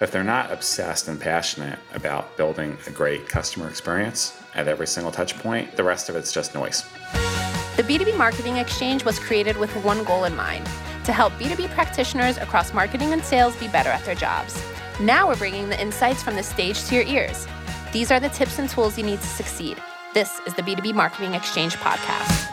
If they're not obsessed and passionate about building a great customer experience at every single touch point, the rest of it's just noise. The B2B Marketing Exchange was created with one goal in mind to help B2B practitioners across marketing and sales be better at their jobs. Now we're bringing the insights from the stage to your ears. These are the tips and tools you need to succeed. This is the B2B Marketing Exchange podcast.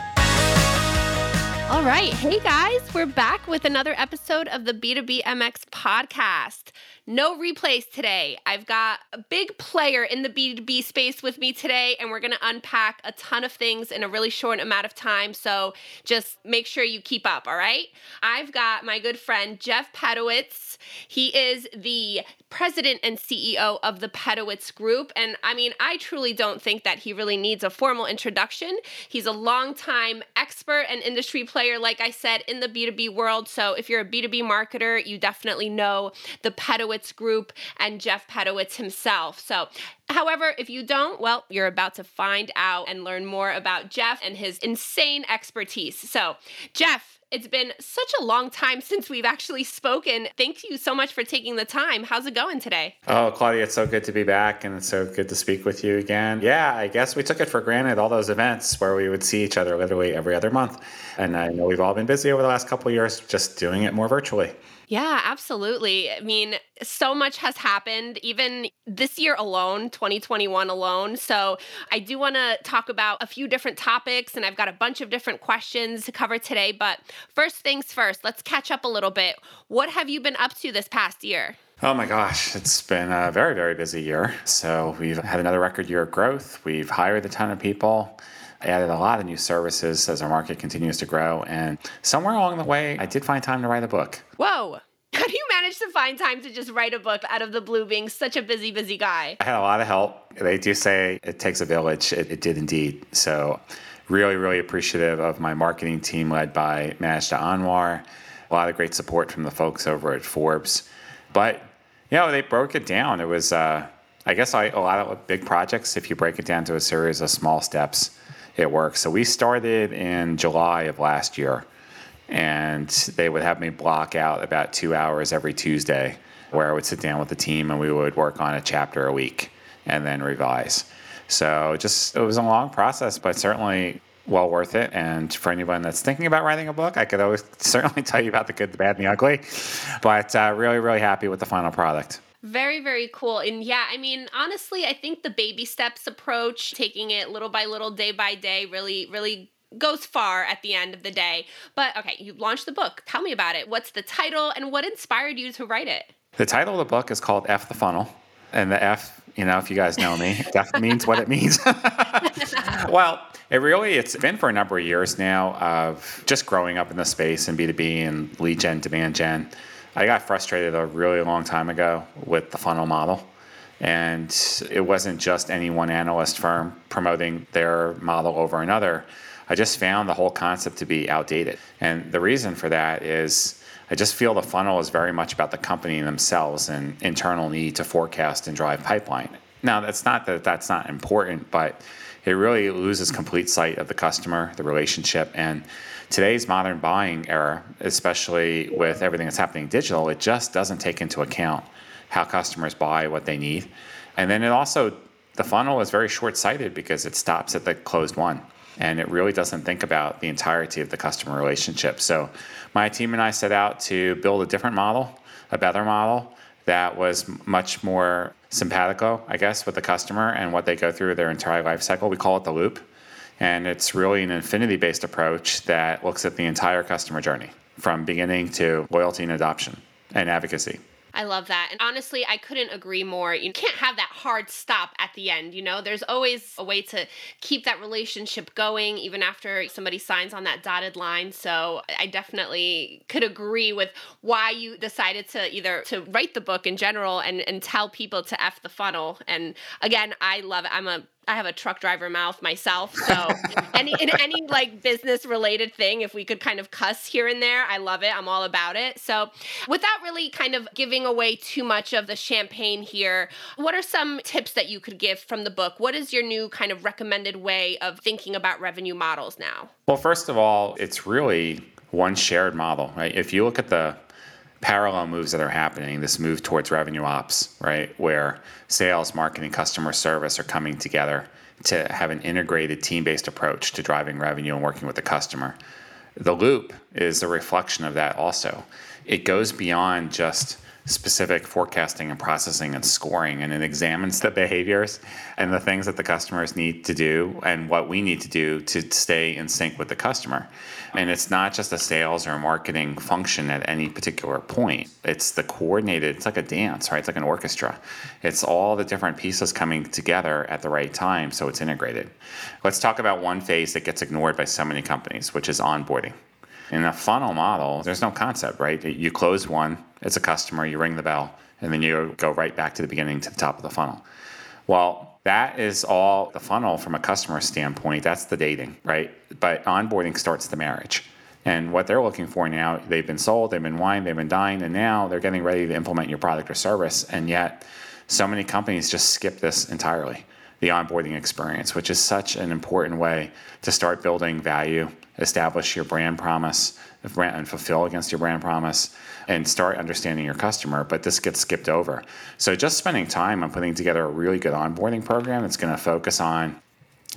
All right. Hey guys, we're back with another episode of the B2B MX podcast. No replays today. I've got a big player in the B2B space with me today, and we're going to unpack a ton of things in a really short amount of time. So just make sure you keep up, all right? I've got my good friend Jeff Pedowitz. He is the president and CEO of the Pedowitz Group. And I mean, I truly don't think that he really needs a formal introduction. He's a longtime expert and industry player, like I said, in the B2B world. So if you're a B2B marketer, you definitely know the Pedowitz Pedowitz Group and Jeff Pedowitz himself. So, however, if you don't, well, you're about to find out and learn more about Jeff and his insane expertise. So, Jeff, it's been such a long time since we've actually spoken. Thank you so much for taking the time. How's it going today? Oh, Claudia, it's so good to be back and it's so good to speak with you again. Yeah, I guess we took it for granted all those events where we would see each other literally every other month. And I know we've all been busy over the last couple years just doing it more virtually. Yeah, absolutely. I mean, so much has happened, even this year alone, 2021 alone. So, I do want to talk about a few different topics, and I've got a bunch of different questions to cover today. But first things first, let's catch up a little bit. What have you been up to this past year? Oh my gosh, it's been a very, very busy year. So, we've had another record year of growth. We've hired a ton of people added a lot of new services as our market continues to grow. And somewhere along the way, I did find time to write a book. Whoa. How do you manage to find time to just write a book out of the blue being such a busy, busy guy? I had a lot of help. They do say it takes a village. It, it did indeed. So, really, really appreciative of my marketing team led by Majda Anwar. A lot of great support from the folks over at Forbes. But, you know, they broke it down. It was, uh, I guess, I, a lot of big projects, if you break it down to a series of small steps, it works. So we started in July of last year, and they would have me block out about two hours every Tuesday where I would sit down with the team and we would work on a chapter a week and then revise. So just it was a long process, but certainly well worth it. And for anyone that's thinking about writing a book, I could always certainly tell you about the good, the bad, and the ugly. But uh, really, really happy with the final product. Very, very cool. And yeah, I mean, honestly, I think the baby steps approach, taking it little by little, day by day, really, really goes far at the end of the day. But okay, you launched the book. Tell me about it. What's the title and what inspired you to write it? The title of the book is called F the Funnel. And the F, you know, if you guys know me, F means what it means. well, it really, it's been for a number of years now of just growing up in the space and B2B and lead gen, demand gen. I got frustrated a really long time ago with the funnel model. And it wasn't just any one analyst firm promoting their model over another. I just found the whole concept to be outdated. And the reason for that is I just feel the funnel is very much about the company themselves and internal need to forecast and drive pipeline. Now, that's not that that's not important, but it really loses complete sight of the customer, the relationship, and today's modern buying era, especially with everything that's happening digital, it just doesn't take into account how customers buy what they need. And then it also, the funnel is very short sighted because it stops at the closed won and it really doesn't think about the entirety of the customer relationship. So my team and I set out to build a different model, a better model that was much more simpatico, I guess, with the customer and what they go through their entire life cycle. We call it the loop. And it's really an infinity based approach that looks at the entire customer journey from beginning to loyalty and adoption and advocacy. I love that. And honestly, I couldn't agree more. You can't have that hard stop at the end, you know? There's always a way to keep that relationship going even after somebody signs on that dotted line. So, I definitely could agree with why you decided to either to write the book in general and and tell people to F the funnel. And again, I love it. I'm a I have a truck driver mouth myself, so any in any like business related thing, if we could kind of cuss here and there, I love it. I'm all about it. So, without really kind of giving away too much of the champagne here, what are some tips that you could give from the book? What is your new kind of recommended way of thinking about revenue models now? Well, first of all, it's really one shared model, right? If you look at the parallel moves that are happening. This move towards revenue ops, right, where sales, marketing, customer service are coming together to have an integrated team-based approach to driving revenue and working with the customer. The loop is a reflection of that also. It goes beyond just specific forecasting and processing and scoring and it examines the behaviors and the things that the customers need to do and what we need to do to stay in sync with the customer. And it's not just a sales or a marketing function at any particular point. It's the coordinated it's like a dance right? It's like an orchestra. It's all the different pieces coming together at the right time so it's integrated. Let's talk about one phase that gets ignored by so many companies which is onboarding in a funnel model, there's no concept, right? You close one, it's a customer, you ring the bell, and then you go right back to the beginning to the top of the funnel. Well, that is all the funnel from a customer standpoint. That's the dating, right? But onboarding starts the marriage. And what they're looking for now, they've been sold, they've been wined, they've been dined, and now they're getting ready to implement your product or service. And yet, so many companies just skip this entirely the onboarding experience, which is such an important way to start building value establish your brand promise and fulfill against your brand promise and start understanding your customer but this gets skipped over. So just spending time on putting together a really good onboarding program that's going to focus on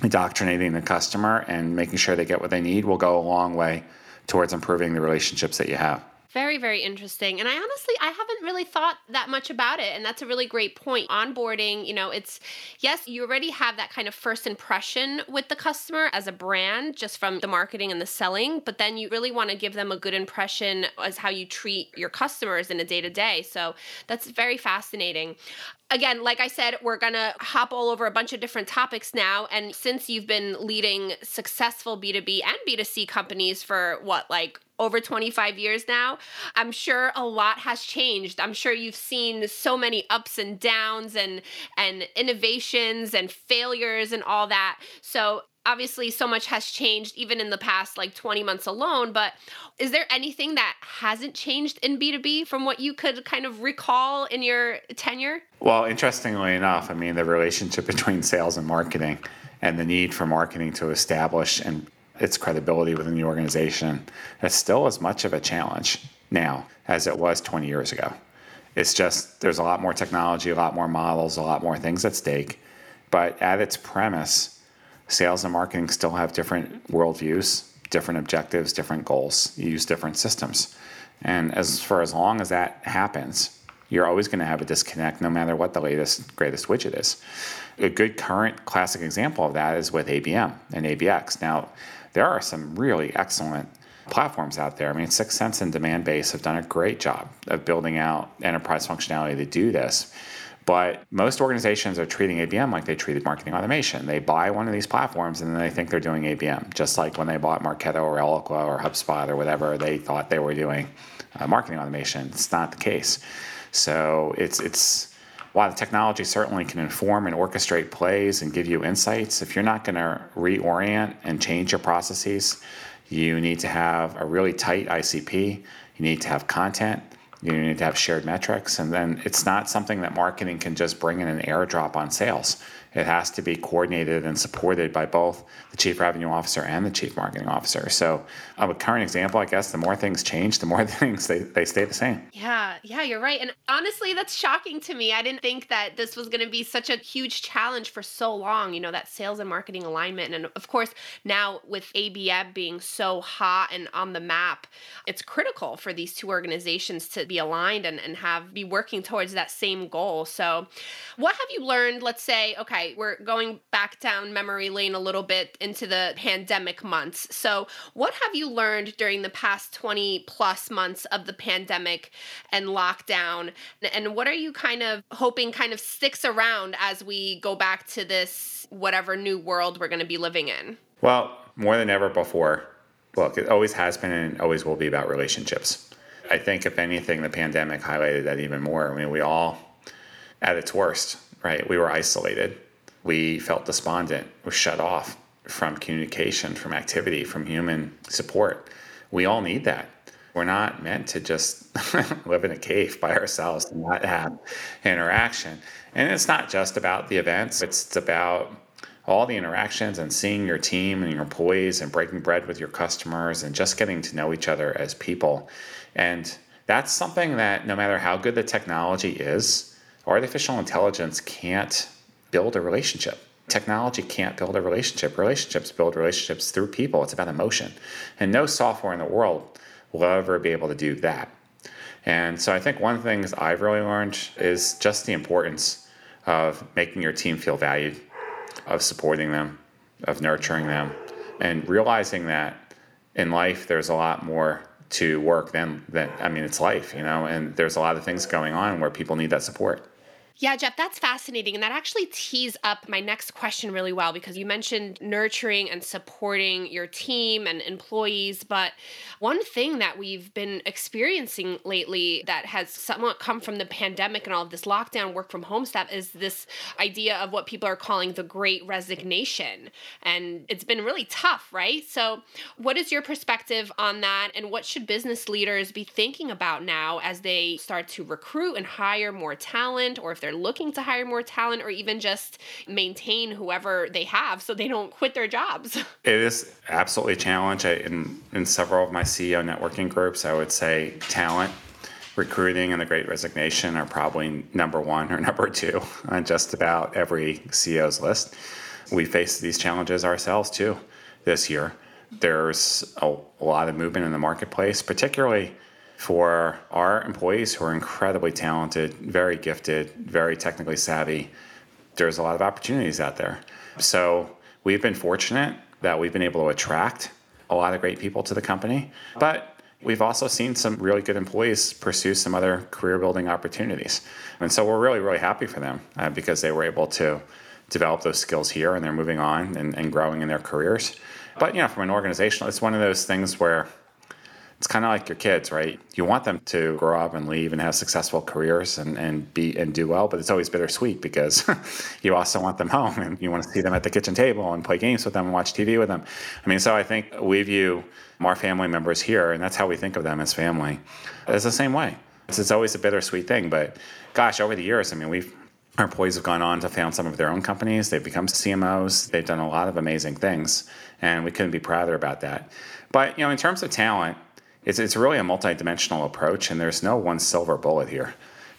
indoctrinating the customer and making sure they get what they need will go a long way towards improving the relationships that you have very, very interesting. And I honestly, I haven't really thought that much about it. And that's a really great point. Onboarding, you know, it's, yes, you already have that kind of first impression with the customer as a brand just from the marketing and the selling, but then you really want to give them a good impression as how you treat your customers in a day to day. So that's very fascinating again, like I said, we're going to hop all over a bunch of different topics now. And since you've been leading successful B2B and B2C companies for what, like over 25 years now, I'm sure a lot has changed. I'm sure you've seen so many ups and downs and and innovations and failures and all that. So obviously so much has changed even in the past like 20 months alone but is there anything that hasn't changed in b2b from what you could kind of recall in your tenure well interestingly enough i mean the relationship between sales and marketing and the need for marketing to establish and its credibility within the organization, is still as much of a challenge now as it was 20 years ago. It's just there's a lot more technology, a lot more models, a lot more things at stake. But at its premise, sales and marketing still have different worldviews, different objectives, different goals. You use different systems. And as for as long as that happens, you're always going to have a disconnect no matter what the latest, greatest widget is. A good current classic example of that is with ABM and ABX. Now, there are some really excellent platforms out there. I mean, 6sense and Demandbase have done a great job of building out enterprise functionality to do this. But most organizations are treating ABM like they treated marketing automation. They buy one of these platforms and then they think they're doing ABM, just like when they bought Marketo or Eloqua or HubSpot or whatever, they thought they were doing uh, marketing automation. It's not the case. So it's it's while the technology certainly can inform and orchestrate plays and give you insights, if you're not going to reorient and change your processes, you need to have a really tight ICP. You need to have content. You need to have shared metrics. And then it's not something that marketing can just bring in an airdrop on sales. It has to be coordinated and supported by both the chief revenue officer and the chief marketing officer. So, uh, a current example, I guess, the more things change, the more things they, they stay the same. Yeah, yeah, you're right. And honestly, that's shocking to me. I didn't think that this was going to be such a huge challenge for so long, you know, that sales and marketing alignment. And of course, now with ABM being so hot and on the map, it's critical for these two organizations to be aligned and, and have be working towards that same goal. So, what have you learned? Let's say, okay, right, we're going back down memory lane a little bit into the pandemic months. So, what have you learned during the past 20 plus months of the pandemic and lockdown? And what are you kind of hoping kind of sticks around as we go back to this whatever new world we're going to be living in? Well, more than ever before, look, it always has been and always will be about relationships. I think, if anything, the pandemic highlighted that even more. I mean, we all, at its worst, right, we were isolated we felt despondent, were shut off from communication, from activity, from human support. We all need that. We're not meant to just live in a cave by ourselves and not have interaction. And it's not just about the events, it's about all the interactions and seeing your team and your employees and breaking bread with your customers and just getting to know each other as people. And that's something that no matter how good the technology is, artificial intelligence can't build a relationship. Technology can't build a relationship. Relationships build relationships through people. It's about emotion. And no software in the world will ever be able to do that. And so I think one of the things I've really learned is just the importance of making your team feel valued, of supporting them, of nurturing them, and realizing that in life there's a lot more to work than than I mean it's life, you know, and there's a lot of things going on where people need that support. Yeah, Jeff, that's fascinating. And that actually tees up my next question really well because you mentioned nurturing and supporting your team and employees. But one thing that we've been experiencing lately that has somewhat come from the pandemic and all of this lockdown work from home stuff is this idea of what people are calling the great resignation. And it's been really tough, right? So, what is your perspective on that? And what should business leaders be thinking about now as they start to recruit and hire more talent or they're looking to hire more talent or even just maintain whoever they have so they don't quit their jobs? It is absolutely a challenge. I, in, in several of my CEO networking groups, I would say talent, recruiting, and the great resignation are probably number one or number two on just about every CEO's list. We face these challenges ourselves too this year. There's a lot of movement in the marketplace, particularly for our employees who are incredibly talented, very gifted, very technically savvy. There's a lot of opportunities out there. So we've been fortunate that we've been able to attract a lot of great people to the company. But we've also seen some really good employees pursue some other career building opportunities. And so we're really, really happy for them uh, because they were able to develop those skills here and they're moving on and, and growing in their careers. But, you know, from an organizational, it's one of those things where it's kind of like your kids, right? You want them to grow up and leave and have successful careers and, and be and do well, but it's always bittersweet because you also want them home and you want to see them at the kitchen table and play games with them and watch TV with them. I mean, so I think we view our family members here, and that's how we think of them as family, It's the same way. It's, it's always a bittersweet thing, but gosh, over the years, I mean, we've our employees have gone on to found some of their own companies. They've become CMOs. They've done a lot of amazing things, and we couldn't be prouder about that. But you know, in terms of talent, it's, it's really a multidimensional approach, and there's no one silver bullet here.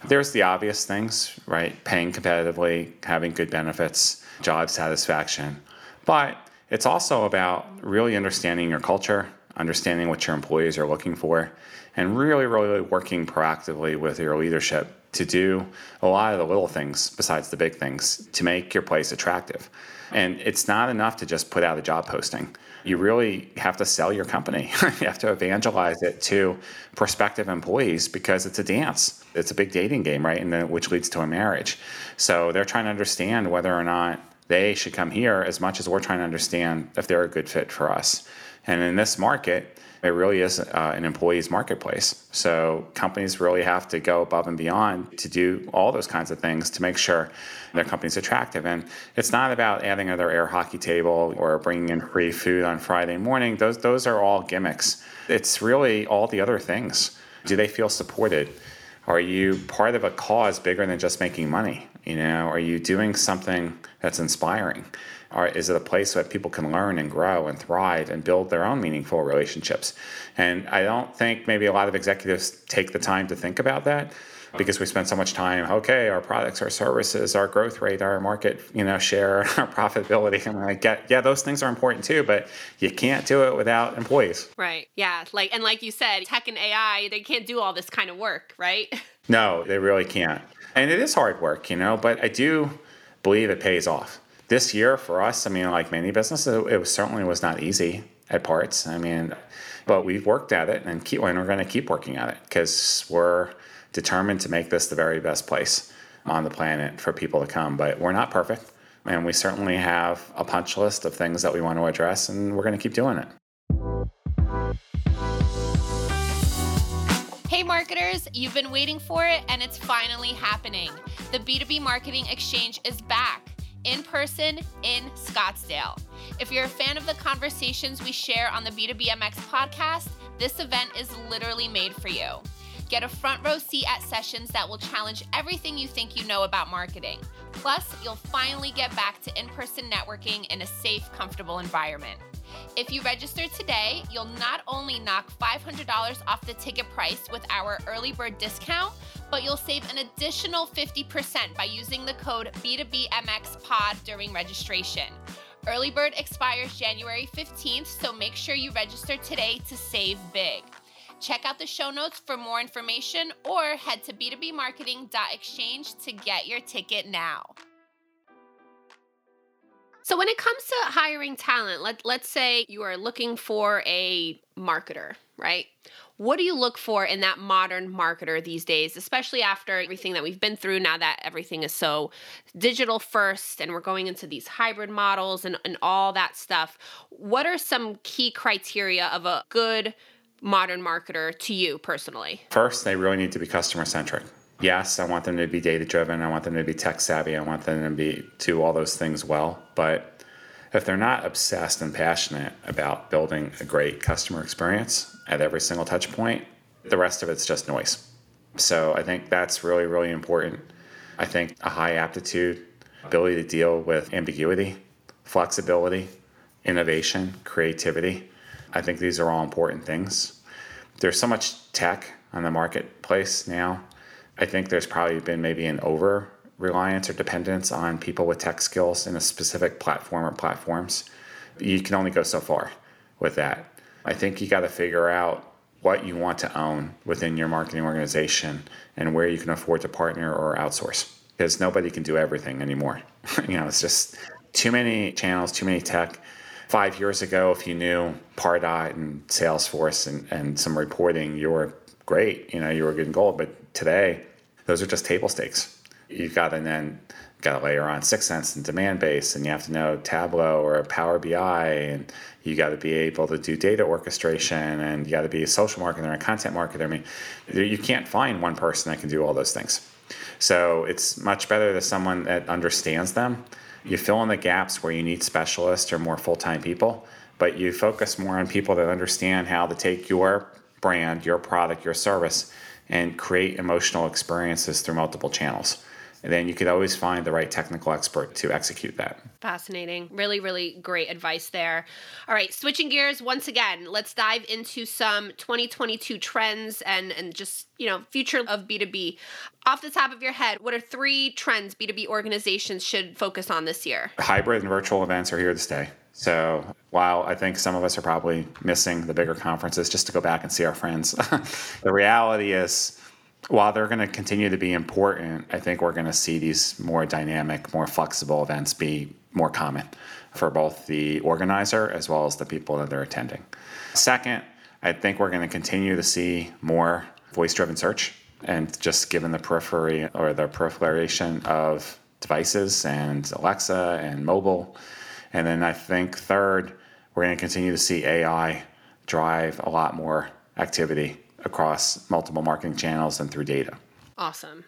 There's the obvious things, right? Paying competitively, having good benefits, job satisfaction. But it's also about really understanding your culture, understanding what your employees are looking for, and really, really working proactively with your leadership to do a lot of the little things besides the big things to make your place attractive. And it's not enough to just put out a job posting you really have to sell your company. you have to evangelize it to prospective employees because it's a dance. It's a big dating game, right? And then which leads to a marriage. So they're trying to understand whether or not they should come here as much as we're trying to understand if they're a good fit for us. And in this market, it really is uh, an employee's marketplace. So companies really have to go above and beyond to do all those kinds of things to make sure their company's attractive. And it's not about adding another air hockey table or bringing in free food on Friday morning. Those those are all gimmicks. It's really all the other things. Do they feel supported? Are you part of a cause bigger than just making money? You know, are you doing something that's inspiring? Or is it a place where people can learn and grow and thrive and build their own meaningful relationships? And I don't think maybe a lot of executives take the time to think about that because we spend so much time okay our products our services our growth rate our market you know share our profitability. And i get yeah those things are important too but you can't do it without employees. Right. Yeah. Like and like you said tech and ai they can't do all this kind of work right? No they really can't. And it is hard work you know but i do believe it pays off. This year for us, I mean, like many businesses, it was, certainly was not easy at parts. I mean, but we've worked at it and keep, and we're going to keep working at it because we're determined to make this the very best place on the planet for people to come. But we're not perfect, and we certainly have a punch list of things that we want to address, and we're going to keep doing it. Hey, marketers, you've been waiting for it, and it's finally happening. The B2B Marketing Exchange is back in person in Scottsdale. If you're a fan of the conversations we share on the B2BMX podcast, this event is literally made for you. Get a front row seat at sessions that will challenge everything you think you know about marketing. Plus, you'll finally get back to in person networking in a safe, comfortable environment. If you register today, you'll not only knock $500 off the ticket price with our early bird discount, but you'll save an additional 50% by using the code B2BMXPOD during registration. Early bird expires January 15th, so make sure you register today to save big. Check out the show notes for more information or head to b2bmarketing.exchange to get your ticket now. So when it comes to hiring talent, let, let's say you are looking for a marketer, right? What do you look for in that modern marketer these days, especially after everything that we've been through now that everything is so digital first and we're going into these hybrid models and, and all that stuff? What are some key criteria of a good modern marketer to you personally? First, they really need to be customer centric. Yes, I want them to be data driven. I want them to be tech savvy. I want them to be do all those things well. But if they're not obsessed and passionate about building a great customer experience at every single touch point, the rest of it's just noise. So I think that's really, really important. I think a high aptitude, ability to deal with ambiguity, flexibility, innovation, creativity. I think these are all important things. There's so much tech on the marketplace now I think there's probably been maybe an over reliance or dependence on people with tech skills in a specific platform or platforms. You can only go so far with that. I think you got to figure out what you want to own within your marketing organization and where you can afford to partner or outsource because nobody can do everything anymore. you know, it's just too many channels, too many tech. Five years ago, if you knew Pardot and Salesforce and, and some reporting, you were great. You know, you were good gold. But today, those are just table stakes. You've got to then got to layer on 6sense and Demandbase, and you have to know Tableau or Power BI, and you got to be able to do data orchestration, and you got to be a social marketer and a content marketer. I mean, you can't find one person that can do all those things. So it's much better to someone that understands them. You fill in the gaps where you need specialists or more full time people, but you focus more on people that understand how to take your brand, your product, your service, and create emotional experiences through multiple channels. And then you could always find the right technical expert to execute that. Fascinating. Really, really great advice there. All right, switching gears once again, let's dive into some 2022 trends and, and just, you know, future of B2B. Off the top of your head, what are three trends B2B organizations should focus on this year? Hybrid and virtual events are here to stay. So while I think some of us are probably missing the bigger conferences just to go back and see our friends, the reality is while they're going to continue to be important, I think we're going to see these more dynamic, more flexible events be more common for both the organizer as well as the people that they're attending. Second, I think we're going to continue to see more voice driven search. And just given the periphery or the proliferation of devices and Alexa and mobile, and then I think third, we're going to continue to see AI drive a lot more activity across multiple marketing channels and through data. Awesome.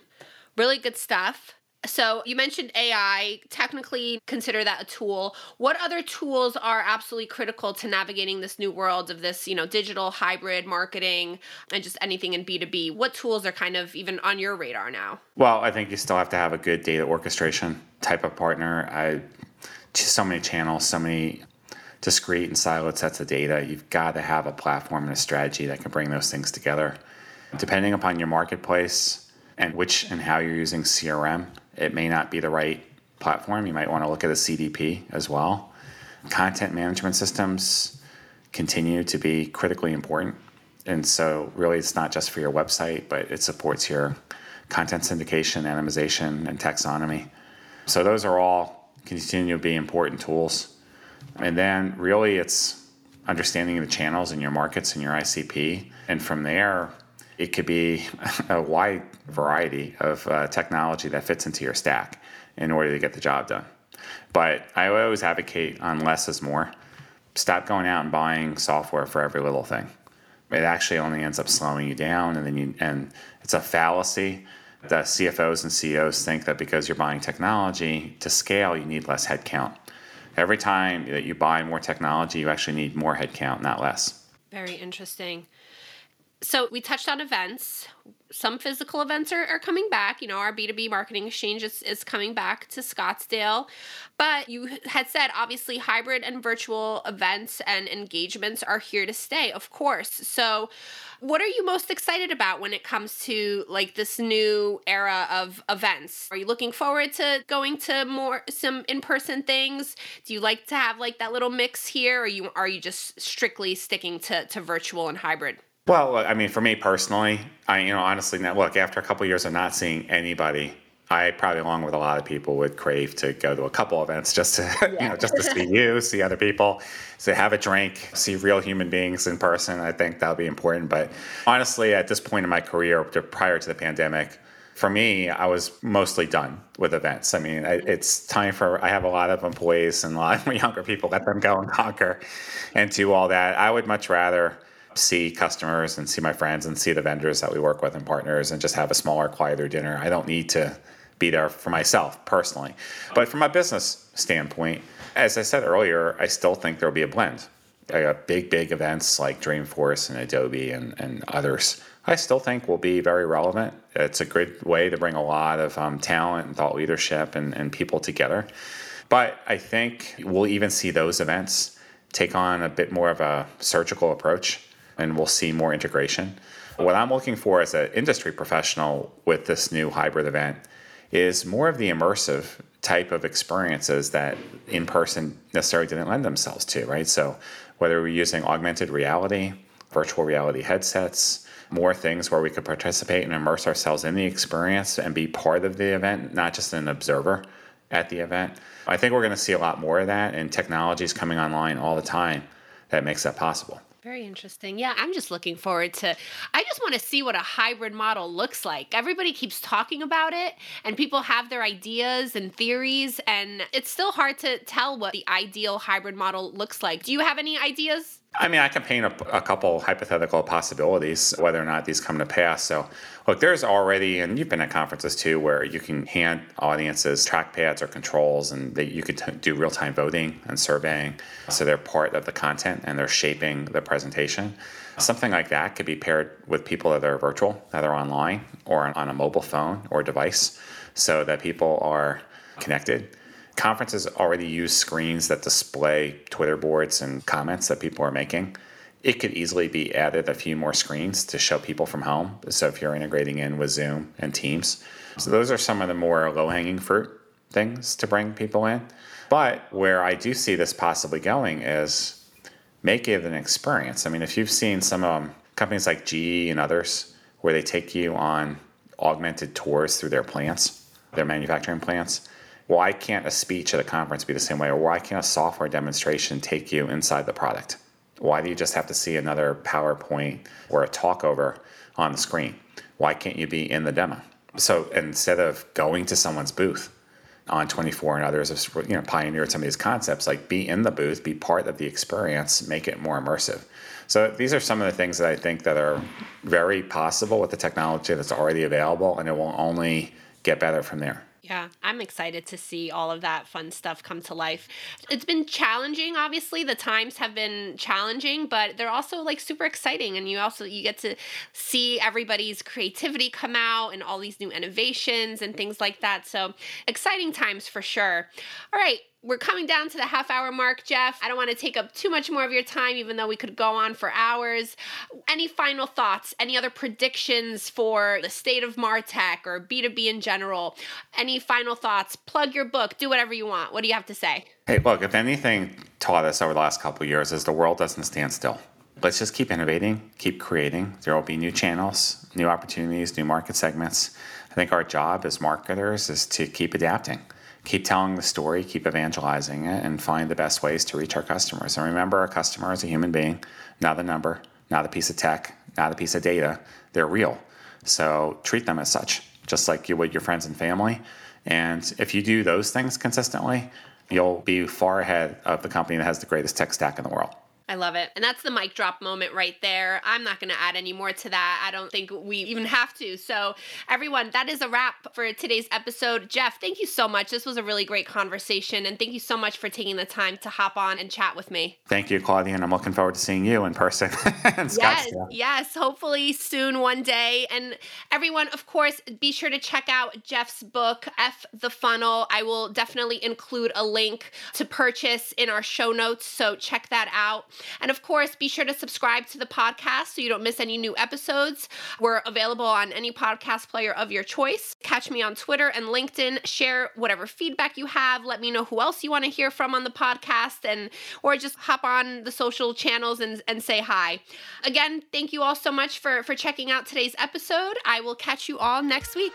Really good stuff. So you mentioned AI, technically consider that a tool. What other tools are absolutely critical to navigating this new world of this, you know, digital hybrid marketing and just anything in B2B? What tools are kind of even on your radar now? Well, I think you still have to have a good data orchestration type of partner. I so many channels, so many discrete and siloed sets of data. You've got to have a platform and a strategy that can bring those things together. Depending upon your marketplace and which and how you're using CRM, it may not be the right platform. You might want to look at a CDP as well. Content management systems continue to be critically important. And so, really, it's not just for your website, but it supports your content syndication, anonymization, and taxonomy. So, those are all continue to be important tools. And then really it's understanding the channels in your markets and your ICP. And from there, it could be a wide variety of uh, technology that fits into your stack in order to get the job done. But I always advocate on less is more. Stop going out and buying software for every little thing. It actually only ends up slowing you down, and then you and it's a fallacy that CFOs and CEOs think that because you're buying technology to scale, you need less headcount. Every time that you buy more technology, you actually need more headcount, not less. Very interesting. So we touched on events. Some physical events are, are coming back. You know, our B2B marketing exchange is, is coming back to Scottsdale. But you had said obviously hybrid and virtual events and engagements are here to stay, of course. So what are you most excited about when it comes to like this new era of events? Are you looking forward to going to more some in-person things? Do you like to have like that little mix here or you are you just strictly sticking to to virtual and hybrid? Well, I mean, for me personally, I you know honestly, now look after a couple of years of not seeing anybody, I probably along with a lot of people would crave to go to a couple events just to yeah. you know just to see you, see other people, to have a drink, see real human beings in person. I think that would be important. But honestly, at this point in my career, prior to the pandemic, for me, I was mostly done with events. I mean, it's time for, I have a lot of employees and a lot of younger people, let them go and conquer and do all that. I would much rather see customers and see my friends and see the vendors that we work with and partners and just have a smaller, quieter dinner. I don't need to be there for myself personally. But from a business standpoint, as I said earlier, I still think there'll be a blend. got big, big events like Dreamforce and Adobe and, and others, I still think will be very relevant. It's a good way to bring a lot of um, talent and thought leadership and, and people together. But I think we'll even see those events take on a bit more of a surgical approach and we'll see more integration. What I'm looking for as an industry professional with this new hybrid event is more of the immersive type of experiences that in person necessarily didn't lend themselves to, right? So whether we're using augmented reality, virtual reality headsets, more things where we could participate and immerse ourselves in the experience and be part of the event, not just an observer at the event. I think we're going to see a lot more of that, and technology is coming online all the time that makes that possible. Very interesting. Yeah, I'm just looking forward to. I just want to see what a hybrid model looks like. Everybody keeps talking about it, and people have their ideas and theories, and it's still hard to tell what the ideal hybrid model looks like. Do you have any ideas? I mean, I can paint a, a, couple hypothetical possibilities, whether or not these come to pass. So, look, there's already, and you've been at conferences too, where you can hand audiences trackpads or controls, and they, you could t- do real time voting and surveying. So they're part of the content and they're shaping the presentation. Something like that could be paired with people that are virtual, that are online, or on a mobile phone or device, so that people are connected Conferences already use screens that display Twitter boards and comments that people are making. It could easily be added a few more screens to show people from home. So if you're integrating in with Zoom and Teams. So those are some of the more low hanging fruit things to bring people in. But where I do see this possibly going is make it an experience. I mean, if you've seen some um, companies like GE and others where they take you on augmented tours through their plants, their manufacturing plants, why can't a speech at a conference be the same way? Or why can't a software demonstration take you inside the product? Why do you just have to see another PowerPoint or a talk over on the screen? Why can't you be in the demo? So instead of going to someone's booth, On24 and others have you know pioneered some of these concepts, like be in the booth, be part of the experience, make it more immersive. So these are some of the things that I think that are very possible with the technology that's already available, and it will only get better from there. Yeah, I'm excited to see all of that fun stuff come to life. It's been challenging, obviously. The times have been challenging, but they're also like super exciting and you also you get to see everybody's creativity come out and all these new innovations and things like that. So, exciting times for sure. All right, we're coming down to the half hour mark, Jeff. I don't want to take up too much more of your time, even though we could go on for hours. Any final thoughts? Any other predictions for the state of Martech or B2B in general? Any final thoughts? Plug your book, do whatever you want. What do you have to say? Hey, look, if anything taught us over the last couple years is the world doesn't stand still. Let's just keep innovating, keep creating. There will be new channels, new opportunities, new market segments. I think our job as marketers is to keep adapting keep telling the story, keep evangelizing it, and find the best ways to reach our customers. And remember, our customer is a human being, not a number, not a piece of tech, not a piece of data. They're real. So treat them as such, just like you would your friends and family. And if you do those things consistently, you'll be far ahead of the company that has the greatest tech stack in the world. I love it. And that's the mic drop moment right there. I'm not going to add any more to that. I don't think we even have to. So, everyone, that is a wrap for today's episode. Jeff, thank you so much. This was a really great conversation. And thank you so much for taking the time to hop on and chat with me. Thank you, Claudia. And I'm looking forward to seeing you in person in yes, yes. Hopefully soon one day. And everyone, of course, be sure to check out Jeff's book, F the Funnel. I will definitely include a link to purchase in our show notes. So check that out. And of course, be sure to subscribe to the podcast so you don't miss any new episodes. We're available on any podcast player of your choice. Catch me on Twitter and LinkedIn. Share whatever feedback you have. Let me know who else you want to hear from on the podcast and or just hop on the social channels and, and say hi. Again, thank you all so much for, for checking out today's episode. I will catch you all next week.